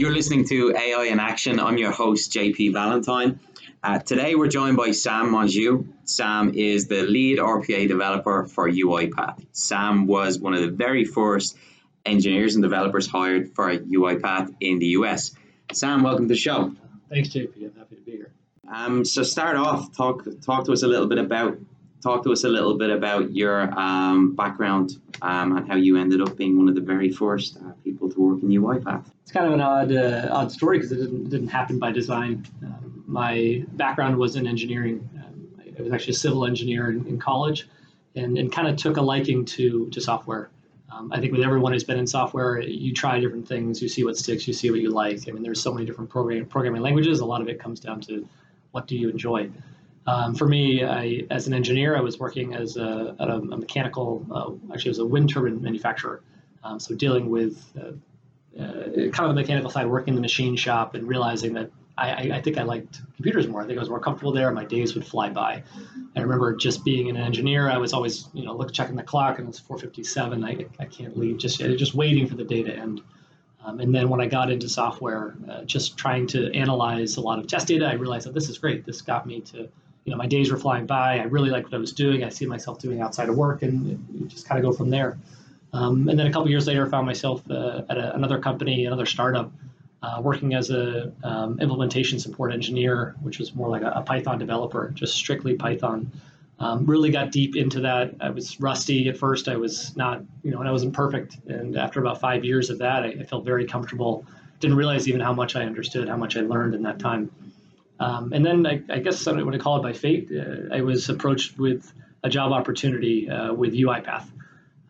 You're listening to AI in Action. I'm your host, JP Valentine. Uh, today we're joined by Sam Mongeau. Sam is the lead RPA developer for UiPath. Sam was one of the very first engineers and developers hired for UiPath in the US. Sam, welcome to the show. Thanks, JP. I'm happy to be here. Um, so start off, talk talk to us a little bit about talk to us a little bit about your um, background um, and how you ended up being one of the very first uh, people to work UiPath. It's kind of an odd uh, odd story because it didn't, didn't happen by design. Um, my background was in engineering. Um, I was actually a civil engineer in, in college, and, and kind of took a liking to to software. Um, I think with everyone who's been in software, you try different things, you see what sticks, you see what you like. I mean, there's so many different program, programming languages. A lot of it comes down to what do you enjoy. Um, for me, I, as an engineer, I was working as a, a, a mechanical, uh, actually, as a wind turbine manufacturer. Um, so dealing with uh, uh, kind of the mechanical side, working in the machine shop, and realizing that I, I, think I liked computers more. I think I was more comfortable there. My days would fly by. I remember just being an engineer. I was always, you know, look checking the clock, and it's 4:57. I, I can't leave. Just just waiting for the day to end. Um, and then when I got into software, uh, just trying to analyze a lot of test data, I realized that this is great. This got me to, you know, my days were flying by. I really liked what I was doing. I see myself doing outside of work, and just kind of go from there. Um, and then a couple years later, I found myself uh, at a, another company, another startup uh, working as a um, implementation support engineer, which was more like a, a Python developer, just strictly Python. Um, really got deep into that. I was rusty at first. I was not, you know, and I wasn't perfect. And after about five years of that, I, I felt very comfortable. Didn't realize even how much I understood, how much I learned in that time. Um, and then I, I guess I would call it by fate. Uh, I was approached with a job opportunity uh, with UiPath.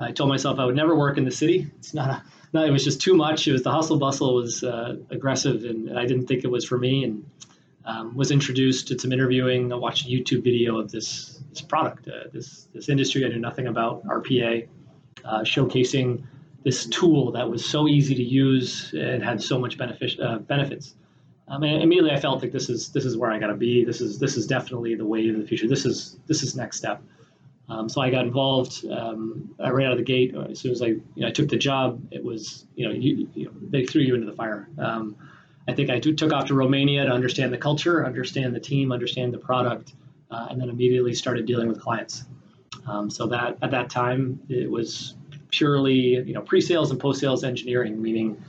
I told myself I would never work in the city. It's not a no, it was just too much. It was the hustle bustle was uh, aggressive, and I didn't think it was for me. And um, was introduced to some interviewing. I watched a YouTube video of this this product, uh, this this industry I knew nothing about, RPA, uh, showcasing this tool that was so easy to use and had so much benefit, uh, benefits. Um, and immediately I felt like this is this is where I got to be. This is this is definitely the wave of the future. This is this is next step. Um, so I got involved um, right out of the gate. As soon as I, you know, I took the job, it was, you know, you, you know, they threw you into the fire. Um, I think I took off to Romania to understand the culture, understand the team, understand the product, uh, and then immediately started dealing with clients. Um, so that at that time, it was purely, you know, pre-sales and post-sales engineering, meaning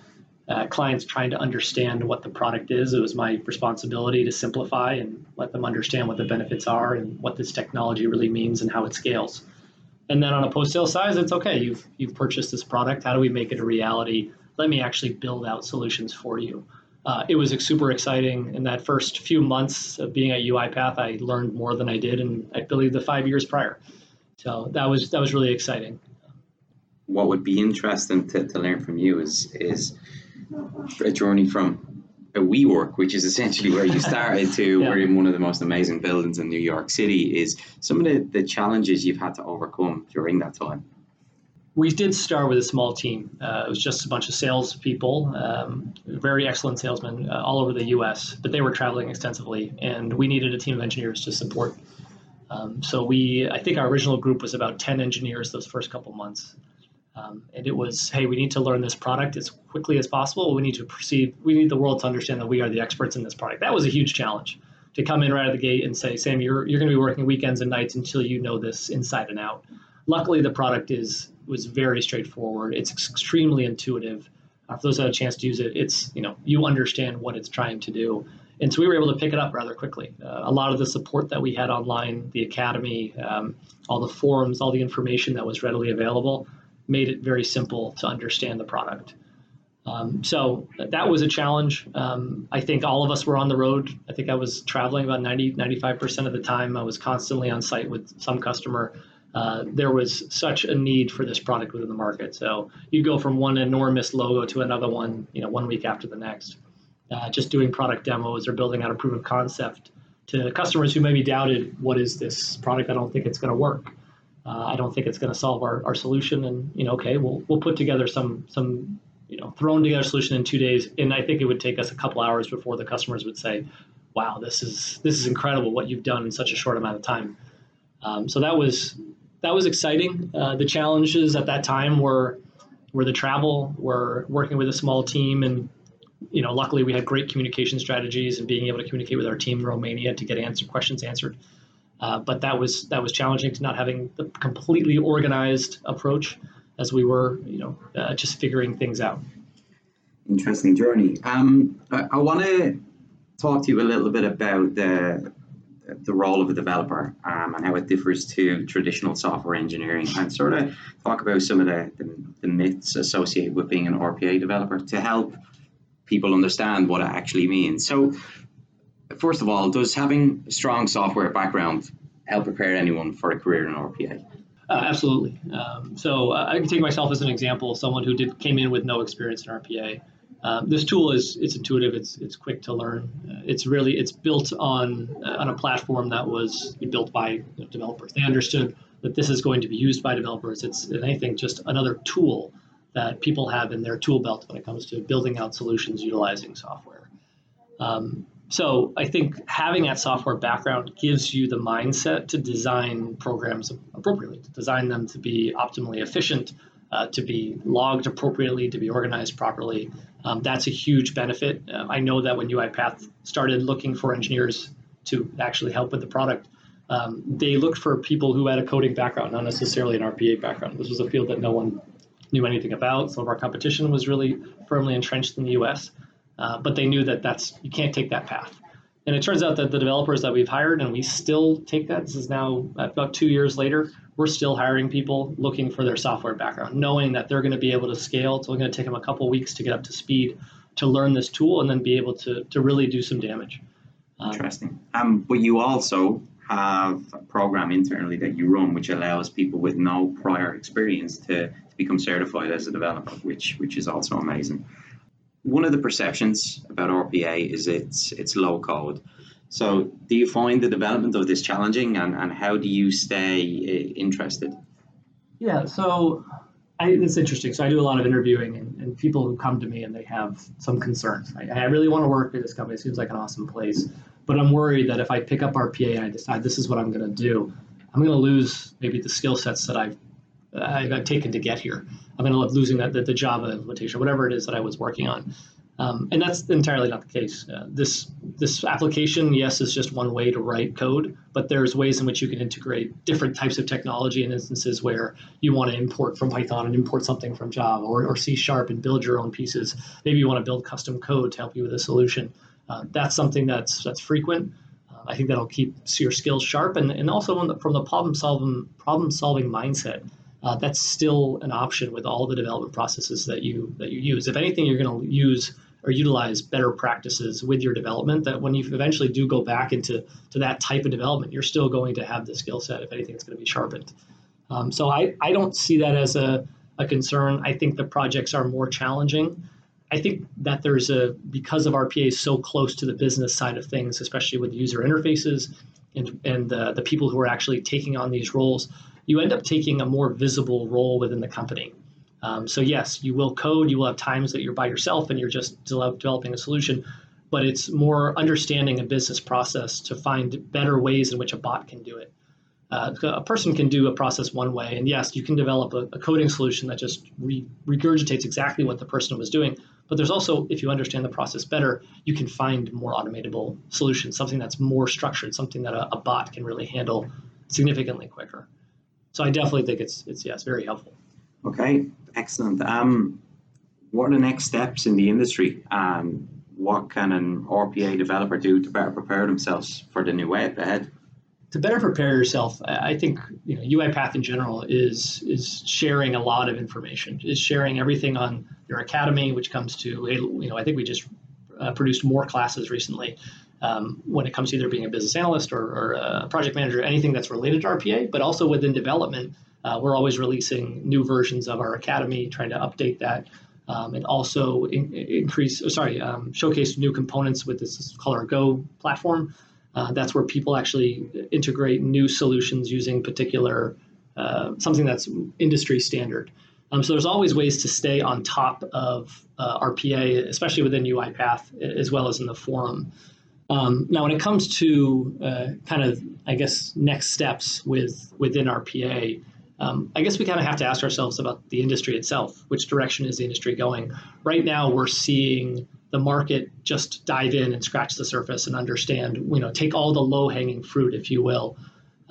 uh, clients trying to understand what the product is. It was my responsibility to simplify and let them understand what the benefits are and what this technology really means and how it scales. And then on a post-sale side, it's okay. You've you've purchased this product. How do we make it a reality? Let me actually build out solutions for you. Uh, it was super exciting. In that first few months of being at UiPath, I learned more than I did in I believe the five years prior. So that was that was really exciting. What would be interesting to, to learn from you is is a journey from a WeWork, which is essentially where you started, to yeah. we're in one of the most amazing buildings in New York City. Is some of the, the challenges you've had to overcome during that time? We did start with a small team. Uh, it was just a bunch of salespeople, um, very excellent salesmen uh, all over the U.S., but they were traveling extensively, and we needed a team of engineers to support. Um, so we, I think our original group was about 10 engineers those first couple months. Um, and it was, hey, we need to learn this product as quickly as possible. We need to perceive, we need the world to understand that we are the experts in this product. That was a huge challenge to come in right out of the gate and say, Sam, you're, you're going to be working weekends and nights until you know this inside and out. Luckily, the product is was very straightforward. It's extremely intuitive. Uh, for those that have a chance to use it, it's you know you understand what it's trying to do, and so we were able to pick it up rather quickly. Uh, a lot of the support that we had online, the academy, um, all the forums, all the information that was readily available made it very simple to understand the product. Um, so that was a challenge. Um, I think all of us were on the road. I think I was traveling about 90, 95% of the time. I was constantly on site with some customer. uh, there was such a need for this product within the market. So you go from one enormous logo to another one, you know, one week after the next. Uh, just doing product demos or building out a proof of concept to customers who maybe doubted, what is this product? I don't think it's going to work. Uh, I don't think it's going to solve our, our solution. And you know, okay, we'll we'll put together some some you know thrown together solution in two days. And I think it would take us a couple hours before the customers would say, wow, this is this is incredible what you've done in such a short amount of time. Um, so that was that was exciting. Uh, the challenges at that time were were the travel, were working with a small team, and you know, luckily we had great communication strategies and being able to communicate with our team in Romania to get answer questions answered. Uh, but that was that was challenging to not having the completely organized approach as we were, you know, uh, just figuring things out. Interesting journey. Um, I, I want to talk to you a little bit about the the role of a developer um, and how it differs to traditional software engineering and sort of talk about some of the, the, the, myths associated with being an RPA developer to help people understand what it actually means. So, first of all, does having a strong software background help prepare anyone for a career in RPA? Uh, absolutely. Um, so uh, I can take myself as an example, someone who did came in with no experience in RPA. Um, this tool is it's intuitive. It's it's quick to learn. Uh, it's really it's built on uh, on a platform that was built by you know, developers. They understood that this is going to be used by developers. It's anything just another tool that people have in their tool belt when it comes to building out solutions utilizing software. Um, so I think having that software background gives you the mindset to design programs appropriately, to design them to be optimally efficient, uh, to be logged appropriately, to be organized properly. Um, that's a huge benefit. Uh, I know that when UiPath started looking for engineers to actually help with the product, um, they looked for people who had a coding background, not necessarily an RPA background. This was a field that no one knew anything about. Some of our competition was really firmly entrenched in the U.S., uh, but they knew that that's you can't take that path. And it turns out that the developers that we've hired, and we still take that. This is now about two years later we're still hiring people looking for their software background, knowing that they're going to be able to scale. It's only going to take them a couple weeks to get up to speed to learn this tool and then be able to, to really do some damage. Um, Interesting. Um, but you also have a program internally that you run which allows people with no prior experience to, to become certified as a developer, which which is also amazing. One of the perceptions about RPA is it's it's low code. So, do you find the development of this challenging, and, and how do you stay uh, interested? Yeah, so I, it's interesting. So, I do a lot of interviewing, and, and people who come to me and they have some concerns. I, I really want to work at this company. It seems like an awesome place, but I'm worried that if I pick up RPA and I decide this is what I'm going to do, I'm going to lose maybe the skill sets that I've I've taken to get here. I'm going to love losing that the, the Java implementation, whatever it is that I was working on. Um, and that's entirely not the case. Uh, this this application, yes, is just one way to write code, but there's ways in which you can integrate different types of technology in instances where you want to import from Python and import something from Java or, or C Sharp and build your own pieces. Maybe you want to build custom code to help you with a solution. Uh, that's something that's that's frequent. Uh, I think that'll keep your skills sharp and, and also the, from the problem solving problem solving mindset. Uh, that's still an option with all the development processes that you that you use. If anything, you're going to use or utilize better practices with your development that when you eventually do go back into to that type of development you're still going to have the skill set if anything it's going to be sharpened. Um, so I, I don't see that as a, a concern. I think the projects are more challenging. I think that there's a because of rpa is so close to the business side of things especially with user interfaces and, and the, the people who are actually taking on these roles you end up taking a more visible role within the company um, so yes, you will code. You will have times that you're by yourself and you're just developing a solution, but it's more understanding a business process to find better ways in which a bot can do it. Uh, a person can do a process one way, and yes, you can develop a, a coding solution that just re- regurgitates exactly what the person was doing. But there's also, if you understand the process better, you can find more automatable solutions, something that's more structured, something that a, a bot can really handle significantly quicker. So I definitely think it's it's yes, very helpful. Okay, excellent. Um, what are the next steps in the industry? Um, what can an RPA developer do to better prepare themselves for the new wave ahead? To better prepare yourself, I think you know UiPath in general is is sharing a lot of information. Is sharing everything on your academy, which comes to you know I think we just uh, produced more classes recently. Um, when it comes to either being a business analyst or, or, a project manager, anything that's related to RPA, but also within development, uh, we're always releasing new versions of our academy, trying to update that. Um, and also in, increase, oh, sorry, um, showcase new components with this Color Go platform. Uh, that's where people actually integrate new solutions using particular uh, something that's industry standard. Um, so there's always ways to stay on top of uh, RPA, especially within UiPath as well as in the forum. Um, now, when it comes to uh, kind of, I guess, next steps with within RPA, um, I guess we kind of have to ask ourselves about the industry itself. Which direction is the industry going? Right now, we're seeing the market just dive in and scratch the surface and understand, you know, take all the low hanging fruit, if you will,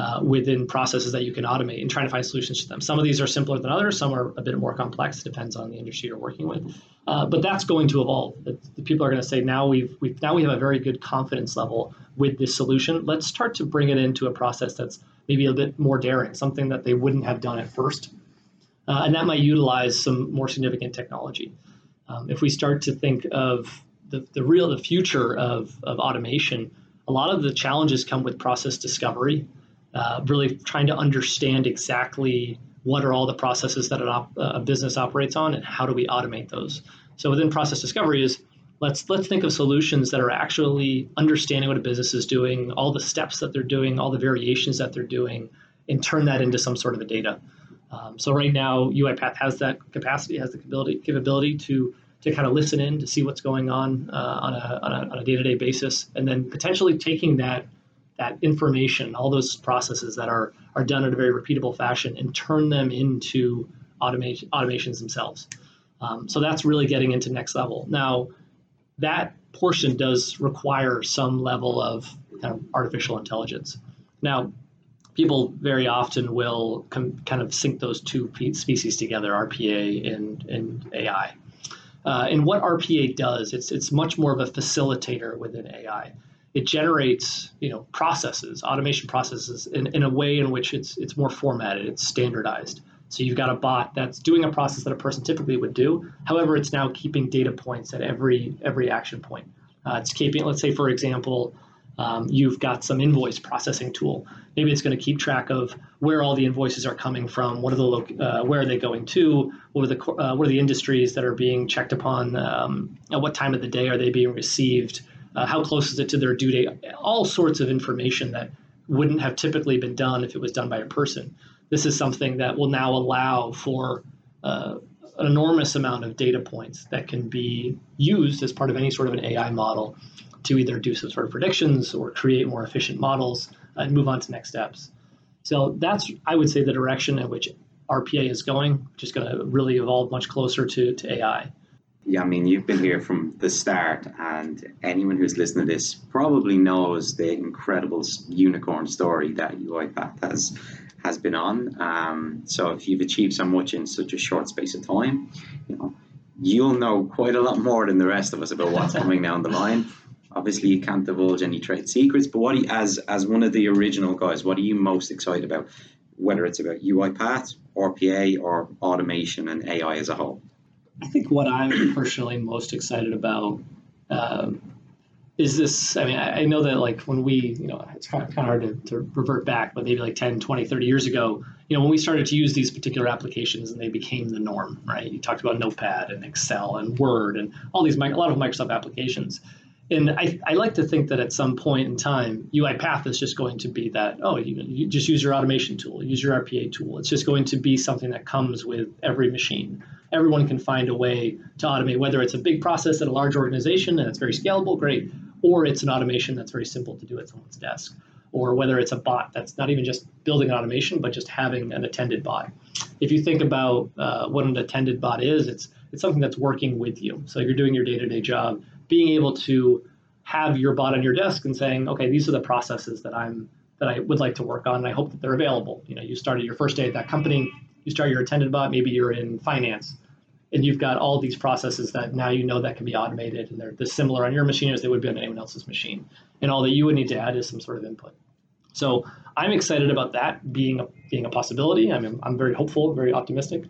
uh, within processes that you can automate and trying to find solutions to them. Some of these are simpler than others. Some are a bit more complex. Depends on the industry you're working with. Uh, but that's going to evolve. The people are going to say now we've, we've now we have a very good confidence level with this solution. Let's start to bring it into a process that's maybe a bit more daring, something that they wouldn't have done at first, uh, and that might utilize some more significant technology. Um, if we start to think of the, the real the future of, of automation, a lot of the challenges come with process discovery, uh, really trying to understand exactly what are all the processes that op- a business operates on and how do we automate those. So within process discovery is let's let's think of solutions that are actually understanding what a business is doing, all the steps that they're doing, all the variations that they're doing, and turn that into some sort of a data. Um, so right now, UiPath has that capacity, has the capability capability to to kind of listen in to see what's going on uh, on, a, on, a, on a day-to-day basis and then potentially taking that that information all those processes that are are done in a very repeatable fashion and turn them into automation automations themselves. Um, so that's really getting into next level. Now that portion does require some level of kind of artificial intelligence. Now people very often will com- kind of sync those two species together rpa and, and ai uh, and what RPA does, it's it's much more of a facilitator within AI. It generates, you know, processes, automation processes in, in a way in which it's it's more formatted, it's standardized. So you've got a bot that's doing a process that a person typically would do. However, it's now keeping data points at every every action point. Uh, it's keeping, let's say, for example, um, you've got some invoice processing tool. Maybe it's going to keep track of where all the invoices are coming from. What are the lo- uh, where are they going to? What are the uh, what are the industries that are being checked upon? Um, at what time of the day are they being received? Uh, how close is it to their due date? All sorts of information that wouldn't have typically been done if it was done by a person. This is something that will now allow for uh, an enormous amount of data points that can be used as part of any sort of an AI model to either do some sort of predictions or create more efficient models and move on to next steps. So that's, I would say, the direction in which RPA is going, which is going to really evolve much closer to, to AI. Yeah, I mean, you've been here from the start, and anyone who's listening to this probably knows the incredible unicorn story that UiPath has has been on. Um, so if you've achieved so much in such a short space of time, you know, you'll know quite a lot more than the rest of us about what's coming down the line. Obviously you can't divulge any trade secrets but what you, as as one of the original guys what are you most excited about? Whether it's about UiPath RPA or automation and AI as a whole I think what I'm personally most excited about um, is this I mean I, I, know that like when we you know it's kind of, kind of hard to, to revert back but maybe like 10 20 30 years ago you know when we started to use these particular applications and they became the norm right you talked about notepad and excel and word and all these a lot of microsoft applications and I, I like to think that at some point in time, UiPath is just going to be that, oh, you, you just use your automation tool, use your RPA tool. It's just going to be something that comes with every machine. Everyone can find a way to automate, whether it's a big process at a large organization and it's very scalable, great, or it's an automation that's very simple to do at someone's desk, or whether it's a bot that's not even just building an automation, but just having an attended bot. If you think about uh, what an attended bot is, it's it's something that's working with you. So you're doing your day-to-day job being able to have your bot on your desk and saying, okay, these are the processes that I'm that I would like to work on, and I hope that they're available. You know, you started your first day at that company, you start your attended bot, maybe you're in finance, and you've got all these processes that now you know that can be automated, and they're the similar on your machine as they would be on anyone else's machine, and all that you would need to add is some sort of input. So I'm excited about that being a being a possibility. I'm I'm very hopeful, very optimistic.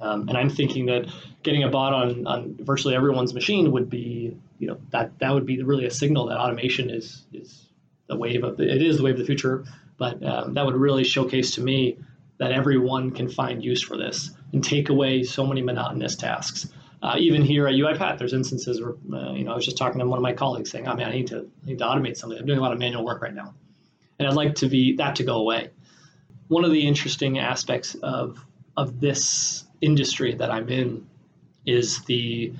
Um, and I'm thinking that getting a bot on, on virtually everyone's machine would be, you know, that that would be really a signal that automation is is the wave of the, it is the wave of the future. But um, that would really showcase to me that everyone can find use for this and take away so many monotonous tasks. Uh, even here at UiPath, there's instances where uh, you know I was just talking to one of my colleagues saying, "Oh man, I need to I need to automate something. I'm doing a lot of manual work right now, and I'd like to be that to go away." One of the interesting aspects of of this industry that I'm in is the,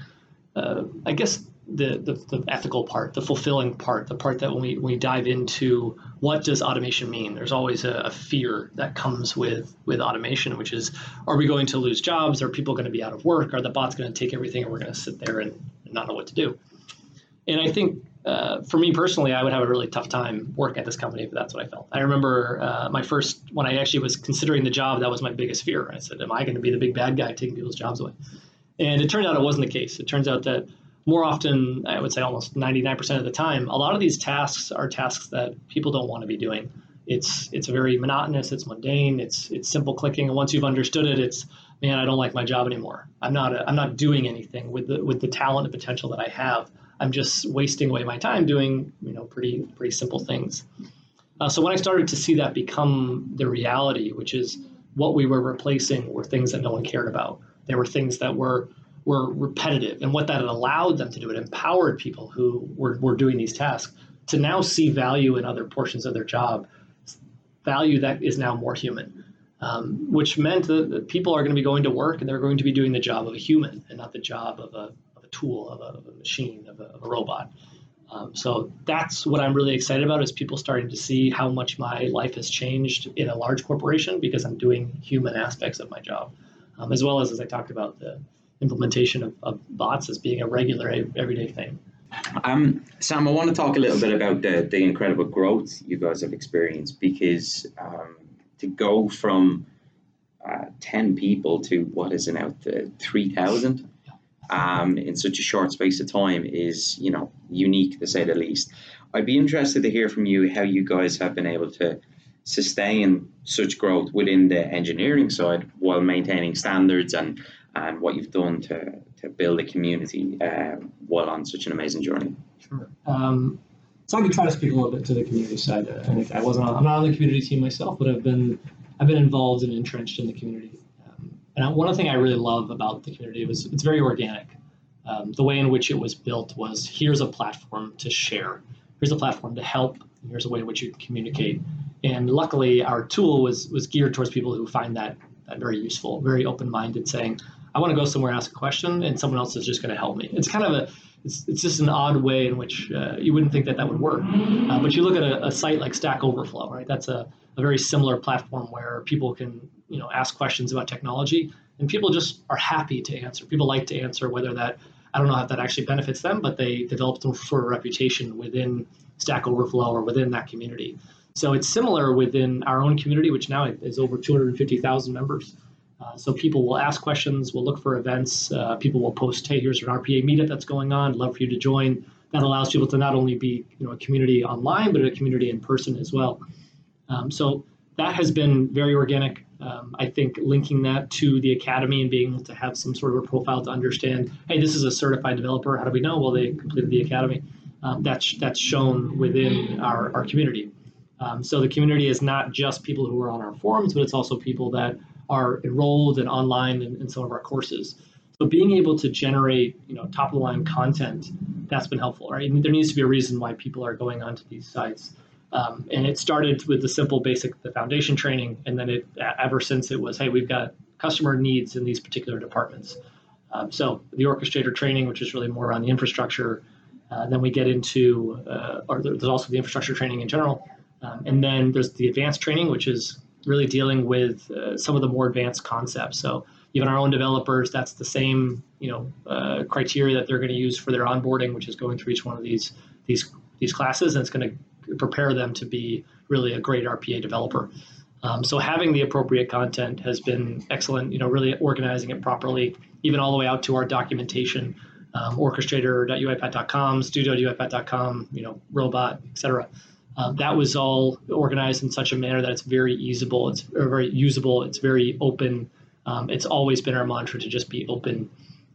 uh, I guess, the, the, the, ethical part, the fulfilling part, the part that when we, when we dive into what does automation mean, there's always a, a, fear that comes with, with automation, which is are we going to lose jobs? Are people going to be out of work? Are the bots going to take everything and we're going to sit there and, and not know what to do? And I think uh, for me personally, I would have a really tough time working at this company if that's what I felt. I remember uh, my first, when I actually was considering the job, that was my biggest fear. I said, Am I going to be the big bad guy taking people's jobs away? And it turned out it wasn't the case. It turns out that more often, I would say almost 99% of the time, a lot of these tasks are tasks that people don't want to be doing. It's it's very monotonous, it's mundane, it's it's simple clicking, and once you've understood it, it's man, I don't like my job anymore. I'm not a, I'm not doing anything with the with the talent and potential that I have. I'm just wasting away my time doing you know pretty pretty simple things. Uh, so when I started to see that become the reality, which is what we were replacing were things that no one cared about. There were things that were were repetitive, and what that allowed them to do, it empowered people who were, were doing these tasks to now see value in other portions of their job, value that is now more human. Um, which meant that people are going to be going to work and they're going to be doing the job of a human and not the job of a, tool, of a, of a machine, of a, of a robot. Um, so that's what I'm really excited about is people starting to see how much my life has changed in a large corporation because I'm doing human aspects of my job, um, as well as as I talked about the implementation of, of bots as being a regular everyday thing. Um, Sam, I want to talk a little bit about the, the incredible growth you guys have experienced because um, to go from uh, 10 people to what is it now, 3,000 um, in such a short space of time is, you know, unique to say the least. I'd be interested to hear from you how you guys have been able to sustain such growth within the engineering side while maintaining standards and, and what you've done to, to build a community uh, while on such an amazing journey. Sure. Um, so I can try to speak a little bit to the community side. I I wasn't on, I'm not on the community team myself, but I've been I've been involved and entrenched in the community and one thing I really love about the community was it's very organic. Um, the way in which it was built was here's a platform to share, here's a platform to help, here's a way in which you can communicate. And luckily, our tool was was geared towards people who find that, that very useful, very open minded, saying, I want to go somewhere ask a question, and someone else is just going to help me. It's kind of a it's, it's just an odd way in which uh, you wouldn't think that that would work. Uh, but you look at a, a, site like Stack Overflow, right? That's a, a very similar platform where people can you know ask questions about technology, and people just are happy to answer. People like to answer, whether that I don't know if that actually benefits them, but they develop some sort of reputation within Stack Overflow or within that community. So it's similar within our own community, which now is over 250,000 members. Uh, so people will ask questions, we'll look for events. Uh, people will post, "Hey, here's an RPA meetup that's going on. Love for you to join." That allows people to not only be, you know, a community online, but a community in person as well. Um, so that has been very organic. Um, I think linking that to the academy and being able to have some sort of a profile to understand, hey, this is a certified developer. How do we know? Well, they completed the academy. Um, that's that's shown within our, our community. Um, so the community is not just people who are on our forums, but it's also people that are enrolled and online in, in some of our courses. So being able to generate, you know, top of the line content, that's been helpful, right? And there needs to be a reason why people are going onto these sites. Um, and it started with the simple basic, the foundation training, and then it ever since it was, hey, we've got customer needs in these particular departments. Um, so the orchestrator training, which is really more around the infrastructure. Uh, then we get into, uh, or there's also the infrastructure training in general, um, and then there's the advanced training, which is really dealing with uh, some of the more advanced concepts. So even our own developers, that's the same you know uh, criteria that they're going to use for their onboarding, which is going through each one of these these these classes, and it's going to prepare them to be really a great RPA developer. Um, so having the appropriate content has been excellent. You know, really organizing it properly, even all the way out to our documentation, um, orchestrator.uipath.com, studio.uipath.com, you know, robot, etc. Um, that was all organized in such a manner that it's very usable. It's very usable. It's very open. Um, it's always been our mantra to just be open.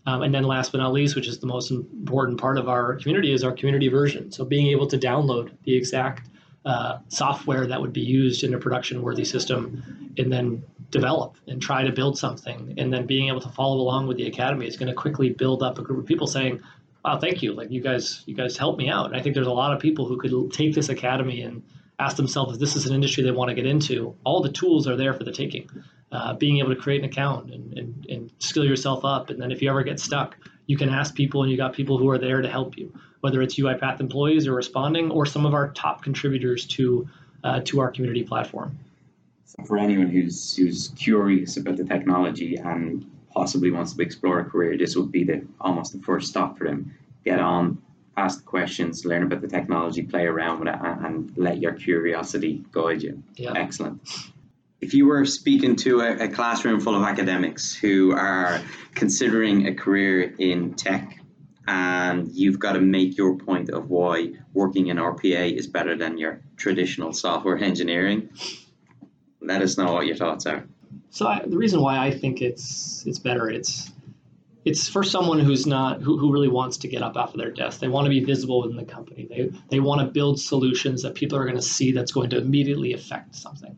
Um, and then last but not least, which is the most important part of our community, is our community version. So being able to download the exact uh, software that would be used in a production worthy system and then develop and try to build something and then being able to follow along with the academy is going to quickly build up a group of people saying wow thank you. Like you guys you guys helped me out. And i think there's a lot of people who could take this academy and ask themselves if this is an industry they want to get into. All the tools are there for the taking uh, being able to create an account and, and, and skill yourself up. And then if you ever get stuck you can ask people and you got people who are there to help you whether it's uipath employees or responding or some of our top contributors to uh, to our community platform. So for anyone who's who's curious about the technology and possibly wants to explore a career, this would be the almost the first stop for them. Get on, ask the questions, learn about the technology, play around with it, and, and let your curiosity guide you. Yeah. Excellent. If you were speaking to a, a classroom full of academics who are considering a career in tech, and you've got to make your point of why working in RPA is better than your traditional software engineering, let us know what your thoughts are. So I, the reason why I think it's it's better it's it's for someone who's not who, who really wants to get up off of their desk. They want to be visible within the company. They they want to build solutions that people are going to see that's going to immediately affect something.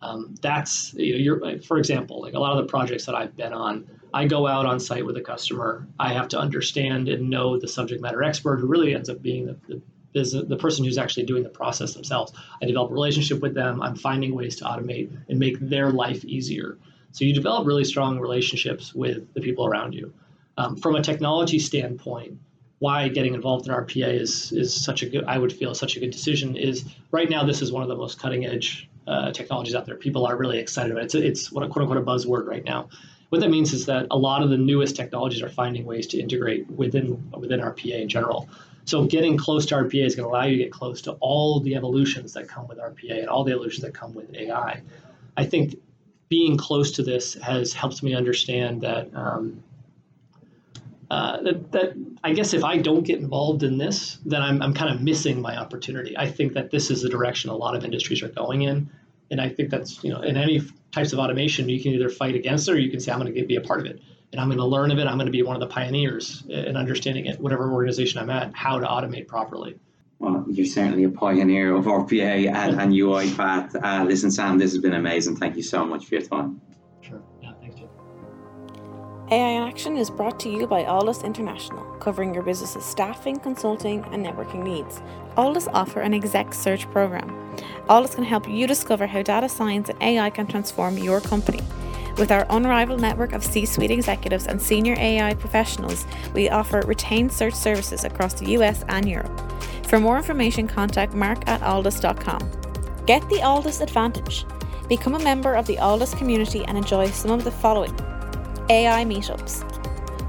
Um, that's you know, you're, for example, like a lot of the projects that I've been on, I go out on site with a customer. I have to understand and know the subject matter expert who really ends up being the, the business, the person who's actually doing the process themselves. I develop a relationship with them. I'm finding ways to automate and make their life easier. So you develop really strong relationships with the people around you. Um, from a technology standpoint, why getting involved in RPA is is such a good I would feel such a good decision is right now this is one of the most cutting edge uh, technologies out there. People are really excited about it. It's it's what a quote unquote a buzzword right now. What that means is that a lot of the newest technologies are finding ways to integrate within within RPA in general. So getting close to RPA is going to allow you to get close to all the evolutions that come with RPA and all the evolutions that come with AI. I think being close to this has helped me understand that, um, uh, that, that I guess if I don't get involved in this, then I'm, I'm kind of missing my opportunity. I think that this is the direction a lot of industries are going in. And I think that's, you know, in any types of automation, you can either fight against it or you can say, I'm going to be a part of it and I'm going to learn of it. I'm going to be one of the pioneers in understanding it, whatever organization I'm at, how to automate properly. Well, you're certainly a pioneer of RPA and, and UiPath. Uh, listen, Sam, this has been amazing. Thank you so much for your time. Sure. Yeah, thanks, Jim. AI in Action is brought to you by Alldus International, covering your business's staffing, consulting, and networking needs. Alldus offer an exec search program. Alldus can help you discover how data science and AI can transform your company. With our unrivaled network of C suite executives and senior AI professionals, we offer retained search services across the US and Europe. For more information, contact mark at alldus.com. Get the Alldus advantage. Become a member of the Alldus community and enjoy some of the following AI meetups.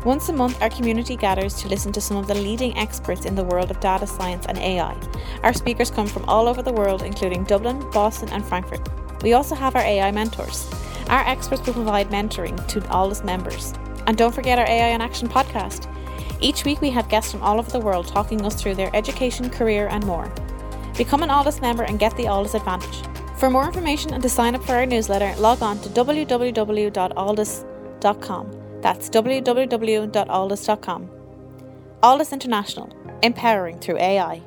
Once a month, our community gathers to listen to some of the leading experts in the world of data science and AI. Our speakers come from all over the world, including Dublin, Boston, and Frankfurt. We also have our AI mentors. Our experts will provide mentoring to Alldus members. And don't forget our AI in Action podcast. Each week we have guests from all over the world talking us through their education, career, and more. Become an Alldus member and get the Alldus advantage. For more information and to sign up for our newsletter, log on to www.alldus.com. That's www.alldus.com. Alldus International, empowering through AI.